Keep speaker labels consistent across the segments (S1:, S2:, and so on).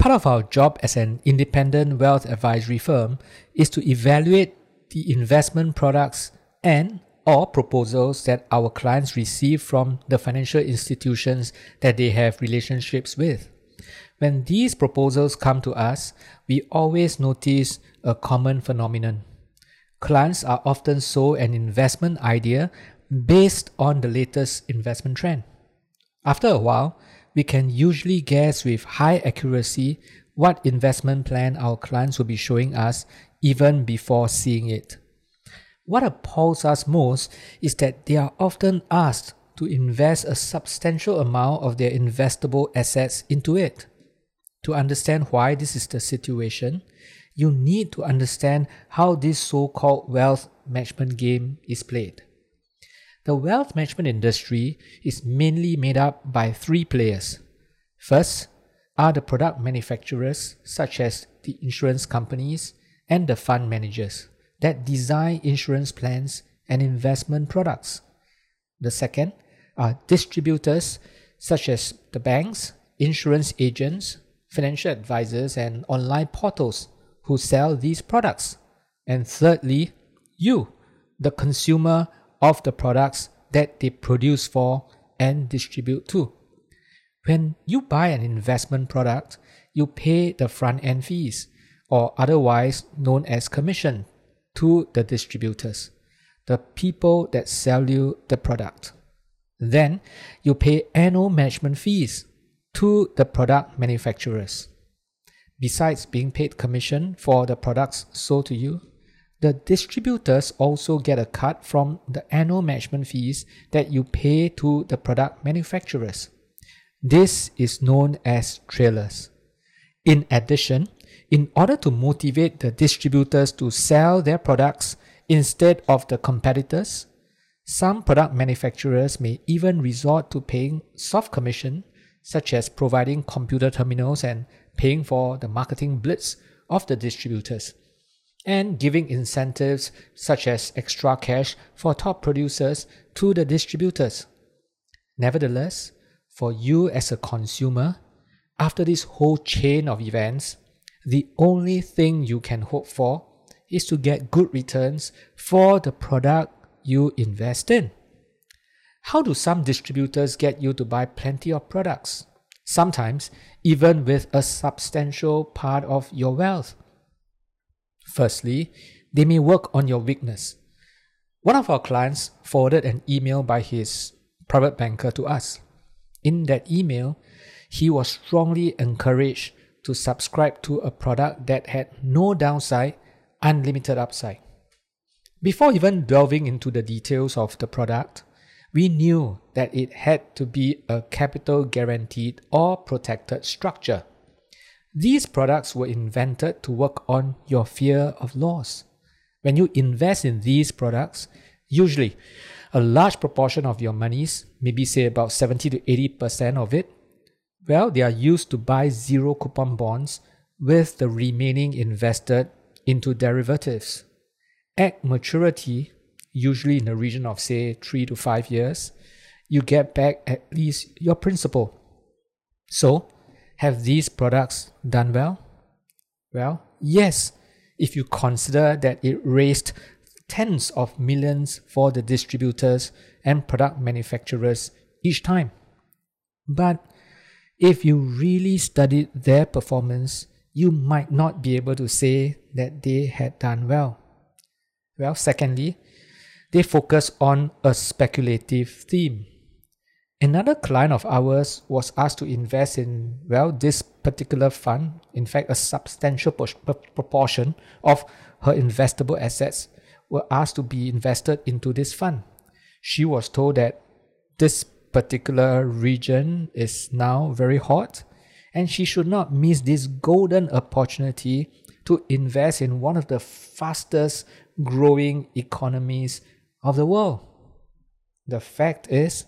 S1: Part of our job as an independent wealth advisory firm is to evaluate the investment products and or proposals that our clients receive from the financial institutions that they have relationships with. When these proposals come to us, we always notice a common phenomenon. Clients are often sold an investment idea based on the latest investment trend. After a while, we can usually guess with high accuracy what investment plan our clients will be showing us even before seeing it. What appalls us most is that they are often asked to invest a substantial amount of their investable assets into it. To understand why this is the situation, you need to understand how this so called wealth management game is played. The wealth management industry is mainly made up by three players. First are the product manufacturers, such as the insurance companies and the fund managers, that design insurance plans and investment products. The second are distributors, such as the banks, insurance agents, financial advisors, and online portals who sell these products. And thirdly, you, the consumer of the products that they produce for and distribute to. When you buy an investment product, you pay the front end fees, or otherwise known as commission, to the distributors, the people that sell you the product. Then you pay annual management fees to the product manufacturers. Besides being paid commission for the products sold to you, the distributors also get a cut from the annual management fees that you pay to the product manufacturers. This is known as trailers. In addition, in order to motivate the distributors to sell their products instead of the competitors, some product manufacturers may even resort to paying soft commission, such as providing computer terminals and paying for the marketing blitz of the distributors and giving incentives such as extra cash for top producers to the distributors. Nevertheless, for you as a consumer, after this whole chain of events, the only thing you can hope for is to get good returns for the product you invest in. How do some distributors get you to buy plenty of products? Sometimes, even with a substantial part of your wealth. Firstly, they may work on your weakness. One of our clients forwarded an email by his private banker to us. In that email, he was strongly encouraged to subscribe to a product that had no downside, unlimited upside. Before even delving into the details of the product, we knew that it had to be a capital guaranteed or protected structure. These products were invented to work on your fear of loss. When you invest in these products, usually a large proportion of your monies, maybe say about 70 to 80% of it, well, they are used to buy zero coupon bonds with the remaining invested into derivatives. At maturity, usually in the region of say 3 to 5 years, you get back at least your principal. So, have these products done well? Well, yes, if you consider that it raised tens of millions for the distributors and product manufacturers each time. But if you really studied their performance, you might not be able to say that they had done well. Well, secondly, they focus on a speculative theme. Another client of ours was asked to invest in, well, this particular fund, in fact, a substantial proportion of her investable assets were asked to be invested into this fund. She was told that this particular region is now very hot and she should not miss this golden opportunity to invest in one of the fastest growing economies of the world. The fact is,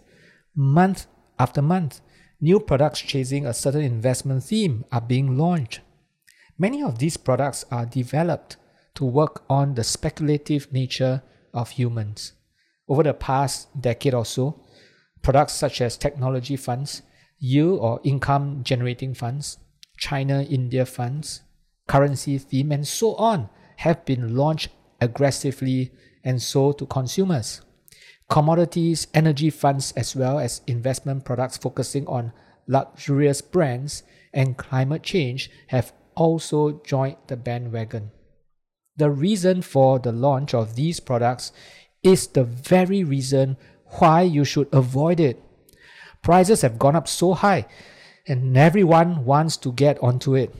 S1: month after month, new products chasing a certain investment theme are being launched. Many of these products are developed to work on the speculative nature of humans. Over the past decade or so, products such as technology funds, yield or income generating funds, China India funds, currency theme, and so on have been launched aggressively and sold to consumers. Commodities, energy funds, as well as investment products focusing on luxurious brands and climate change have also joined the bandwagon. The reason for the launch of these products is the very reason why you should avoid it. Prices have gone up so high, and everyone wants to get onto it.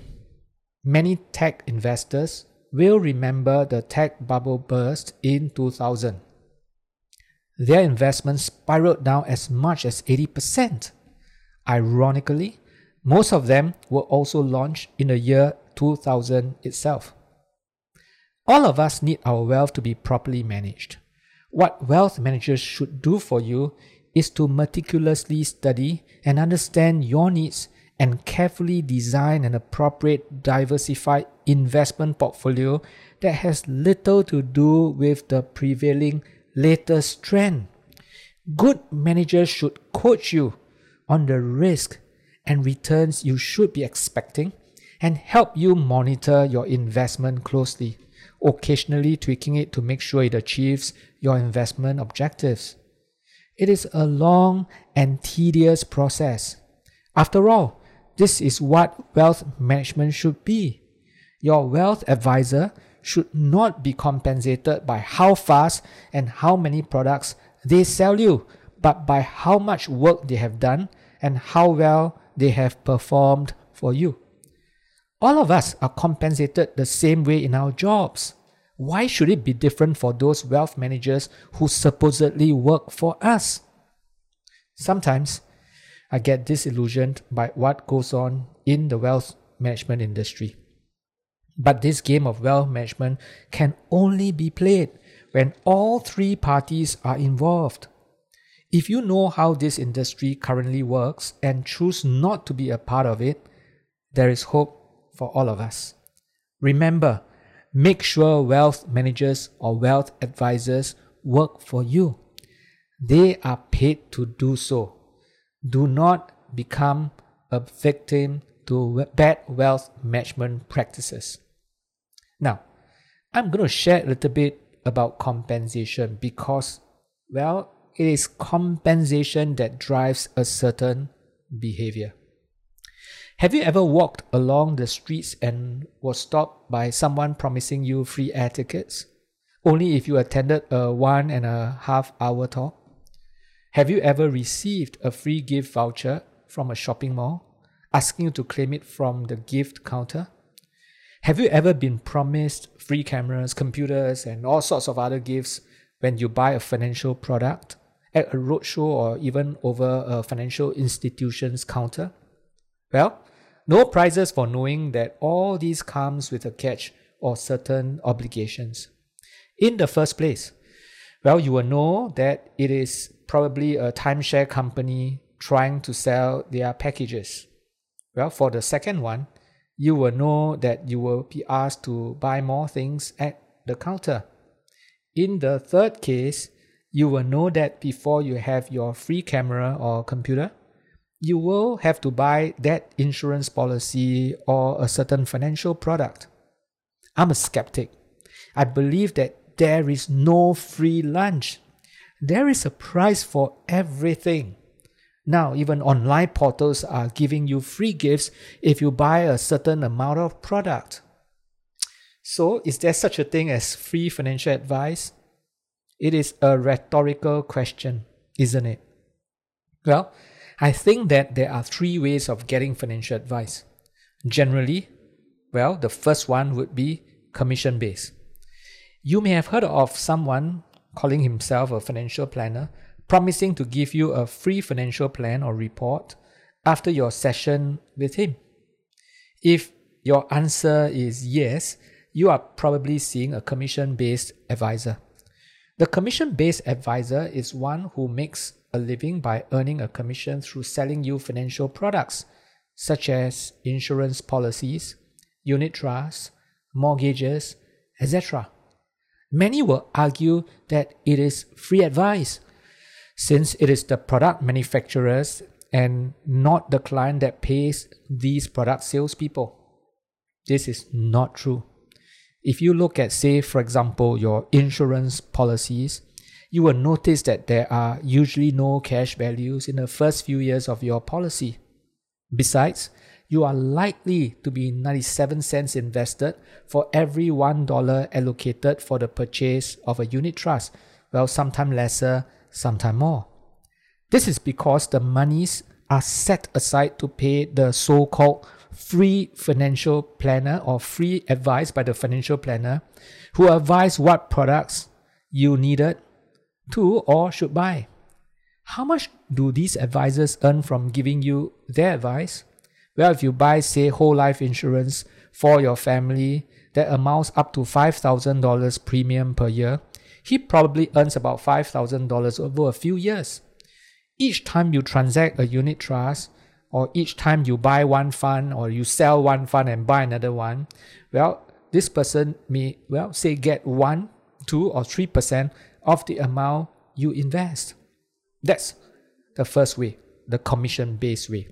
S1: Many tech investors will remember the tech bubble burst in 2000. Their investments spiraled down as much as 80%. Ironically, most of them were also launched in the year 2000 itself. All of us need our wealth to be properly managed. What wealth managers should do for you is to meticulously study and understand your needs and carefully design an appropriate diversified investment portfolio that has little to do with the prevailing latest trend. Good managers should coach you on the risk and returns you should be expecting and help you monitor your investment closely, occasionally tweaking it to make sure it achieves your investment objectives. It is a long and tedious process. After all, this is what wealth management should be. Your wealth advisor should not be compensated by how fast and how many products they sell you, but by how much work they have done and how well they have performed for you. All of us are compensated the same way in our jobs. Why should it be different for those wealth managers who supposedly work for us? Sometimes I get disillusioned by what goes on in the wealth management industry. But this game of wealth management can only be played when all three parties are involved. If you know how this industry currently works and choose not to be a part of it, there is hope for all of us. Remember, make sure wealth managers or wealth advisors work for you. They are paid to do so. Do not become a victim to bad wealth management practices. Now, I'm going to share a little bit about compensation because, well, it is compensation that drives a certain behavior. Have you ever walked along the streets and was stopped by someone promising you free air tickets? Only if you attended a one and a half hour talk? Have you ever received a free gift voucher from a shopping mall, asking you to claim it from the gift counter? Have you ever been promised free cameras, computers, and all sorts of other gifts when you buy a financial product? at a roadshow or even over a financial institution's counter? Well, no prizes for knowing that all these comes with a catch or certain obligations. In the first place, well, you will know that it is probably a timeshare company trying to sell their packages. Well, for the second one, you will know that you will be asked to buy more things at the counter. In the third case, you will know that before you have your free camera or computer, you will have to buy that insurance policy or a certain financial product. I'm a skeptic. I believe that there is no free lunch. There is a price for everything. Now, even online portals are giving you free gifts if you buy a certain amount of product. So, is there such a thing as free financial advice? It is a rhetorical question, isn't it? Well, I think that there are three ways of getting financial advice. Generally, well, the first one would be commission based. You may have heard of someone calling himself a financial planner, promising to give you a free financial plan or report after your session with him. If your answer is yes, you are probably seeing a commission based advisor. The commission based advisor is one who makes a living by earning a commission through selling you financial products such as insurance policies, unit trusts, mortgages, etc. Many will argue that it is free advice since it is the product manufacturers and not the client that pays these product salespeople. This is not true. If you look at, say, for example, your insurance policies, you will notice that there are usually no cash values in the first few years of your policy. Besides, you are likely to be 97 cents invested for every $1 allocated for the purchase of a unit trust, well, sometimes lesser, sometimes more. This is because the monies are set aside to pay the so called free financial planner or free advice by the financial planner who advise what products you needed to or should buy. How much do these advisors earn from giving you their advice? Well, if you buy, say, whole life insurance for your family that amounts up to $5,000 premium per year, he probably earns about $5,000 over a few years. Each time you transact a unit trust, or each time you buy one fund or you sell one fund and buy another one, well, this person may, well, say get 1, 2, or 3% of the amount you invest. That's the first way, the commission based way.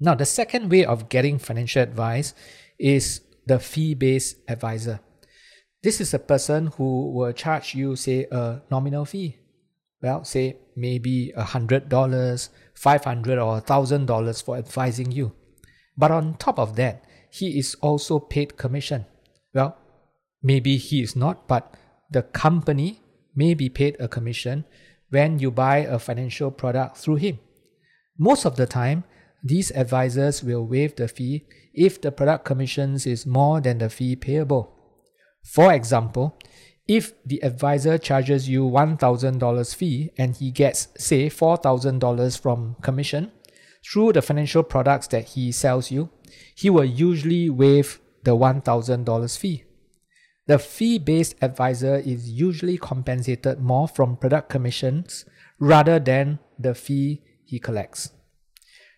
S1: Now, the second way of getting financial advice is the fee based advisor. This is a person who will charge you, say, a nominal fee. Well, say maybe a hundred dollars, five hundred or a thousand dollars for advising you. But on top of that, he is also paid commission. Well, maybe he is not, but the company may be paid a commission when you buy a financial product through him. Most of the time, these advisors will waive the fee if the product commissions is more than the fee payable. For example, if the advisor charges you $1,000 fee and he gets, say, $4,000 from commission through the financial products that he sells you, he will usually waive the $1,000 fee. The fee based advisor is usually compensated more from product commissions rather than the fee he collects.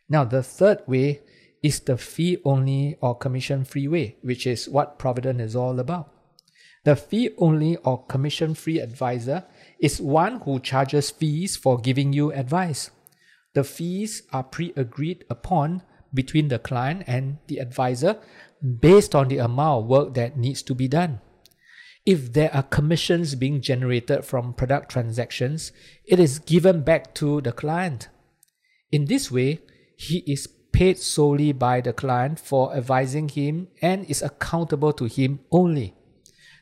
S1: Now, the third way is the fee only or commission free way, which is what Providend is all about. The fee only or commission free advisor is one who charges fees for giving you advice. The fees are pre agreed upon between the client and the advisor based on the amount of work that needs to be done. If there are commissions being generated from product transactions, it is given back to the client. In this way, he is paid solely by the client for advising him and is accountable to him only.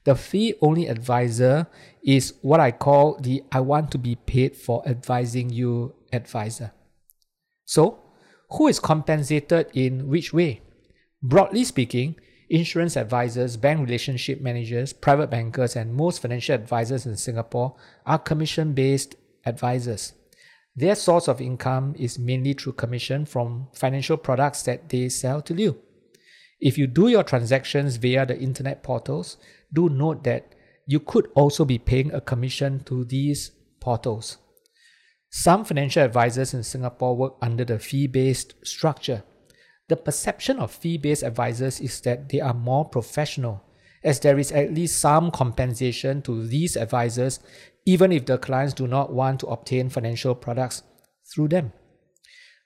S1: The fee only advisor is what I call the I want to be paid for advising you advisor. So, who is compensated in which way? Broadly speaking, insurance advisors, bank relationship managers, private bankers, and most financial advisors in Singapore are commission based advisors. Their source of income is mainly through commission from financial products that they sell to you. If you do your transactions via the internet portals, do note that you could also be paying a commission to these portals. Some financial advisors in Singapore work under the fee based structure. The perception of fee based advisors is that they are more professional, as there is at least some compensation to these advisors even if the clients do not want to obtain financial products through them.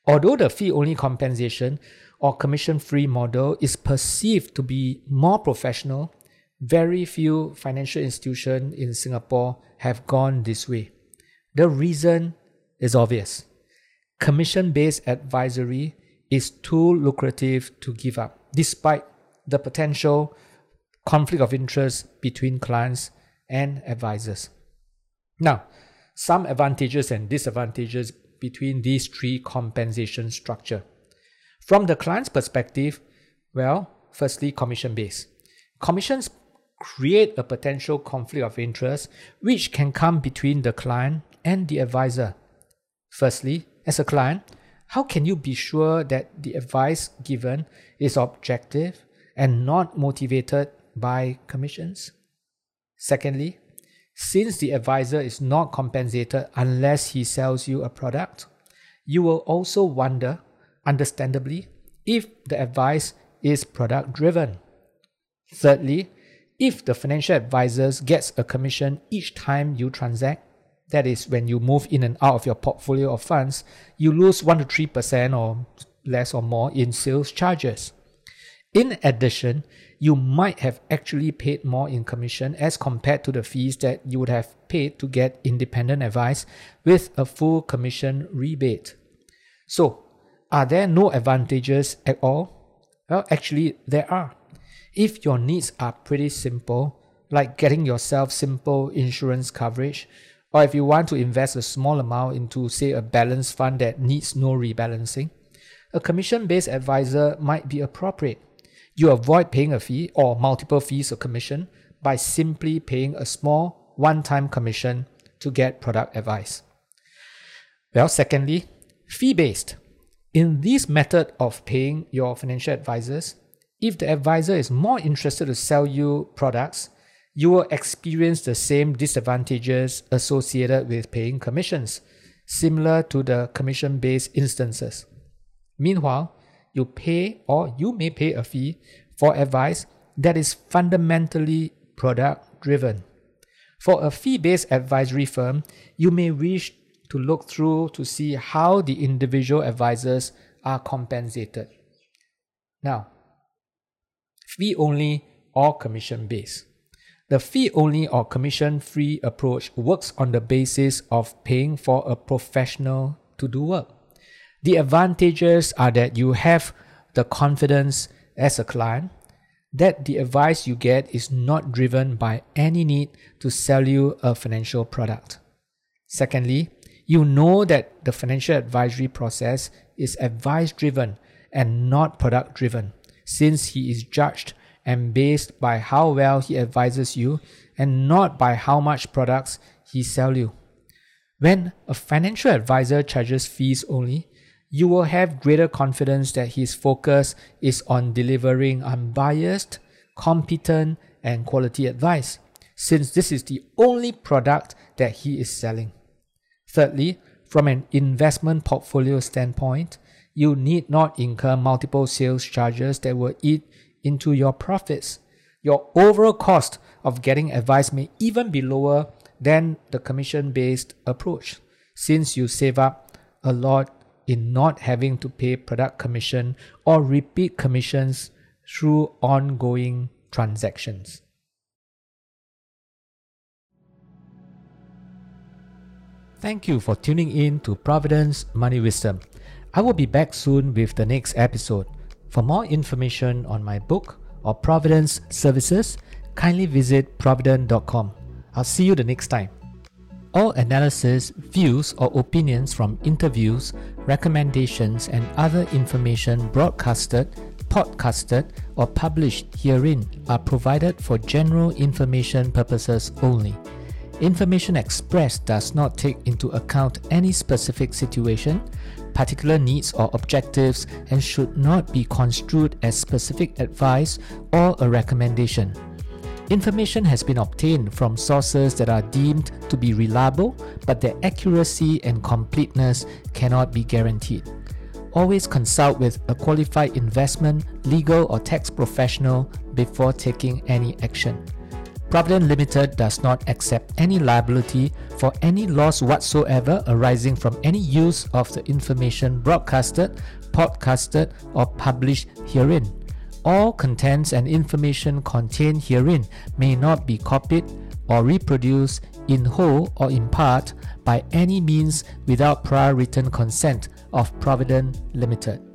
S1: Although the fee only compensation or commission free model is perceived to be more professional, very few financial institutions in Singapore have gone this way. The reason is obvious. Commission based advisory is too lucrative to give up, despite the potential conflict of interest between clients and advisors. Now, some advantages and disadvantages between these three compensation structure. From the client's perspective, well, firstly, commission based. Commissions create a potential conflict of interest which can come between the client and the advisor. Firstly, as a client, How can you be sure that the advice given is objective and not motivated by commissions? Secondly, since the advisor is not compensated unless he sells you a product, you will also wonder, understandably, if the advice is product driven. Thirdly, if the financial advisor gets a commission each time you transact, that is when you move in and out of your portfolio of funds, you lose 1 to 3% or less or more in sales charges. In addition, you might have actually paid more in commission as compared to the fees that you would have paid to get independent advice with a full commission rebate. So, are there no advantages at all? Well, actually, there are. If your needs are pretty simple, like getting yourself simple insurance coverage, or if you want to invest a small amount into, say, a balanced fund that needs no rebalancing, a commission based advisor might be appropriate. You avoid paying a fee or multiple fees or commission by simply paying a small one time commission to get product advice. Well, secondly, fee based. In this method of paying your financial advisors, if the advisor is more interested to sell you products, you will experience the same disadvantages associated with paying commissions, similar to the commission based instances. Meanwhile, you pay or you may pay a fee for advice that is fundamentally product driven. For a fee based advisory firm, you may wish to look through to see how the individual advisors are compensated. Now, fee only or commission based. The fee only or commission free approach works on the basis of paying for a professional to do work. The advantages are that you have the confidence as a client that the advice you get is not driven by any need to sell you a financial product. Secondly, you know that the financial advisory process is advice driven and not product driven, since he is judged and based by how well he advises you and not by how much products he sells you. When a financial advisor charges fees only, you will have greater confidence that his focus is on delivering unbiased, competent, and quality advice, since this is the only product that he is selling. Thirdly, from an investment portfolio standpoint, you need not incur multiple sales charges that will eat into your profits. Your overall cost of getting advice may even be lower than the commission based approach, since you save up a lot in not having to pay product commission or repeat commissions through ongoing transactions. Thank you for tuning in to Providend's Money Wisdom. I will be back soon with the next episode. For more information on my book or Providend's services, kindly visit providend.com. I'll see you the next time. All analysis, views, or opinions from interviews, recommendations, and other information broadcasted, podcasted, or published herein are provided for general information purposes only. Information expressed does not take into account any specific situation, particular needs, or objectives and should not be construed as specific advice or a recommendation. Information has been obtained from sources that are deemed to be reliable, but their accuracy and completeness cannot be guaranteed. Always consult with a qualified investment, legal, or tax professional before taking any action. Providend Limited does not accept any liability for any loss whatsoever arising from any use of the information broadcasted, podcasted, or published herein. All contents and information contained herein may not be copied or reproduced in whole or in part by any means without prior written consent of Providend Limited.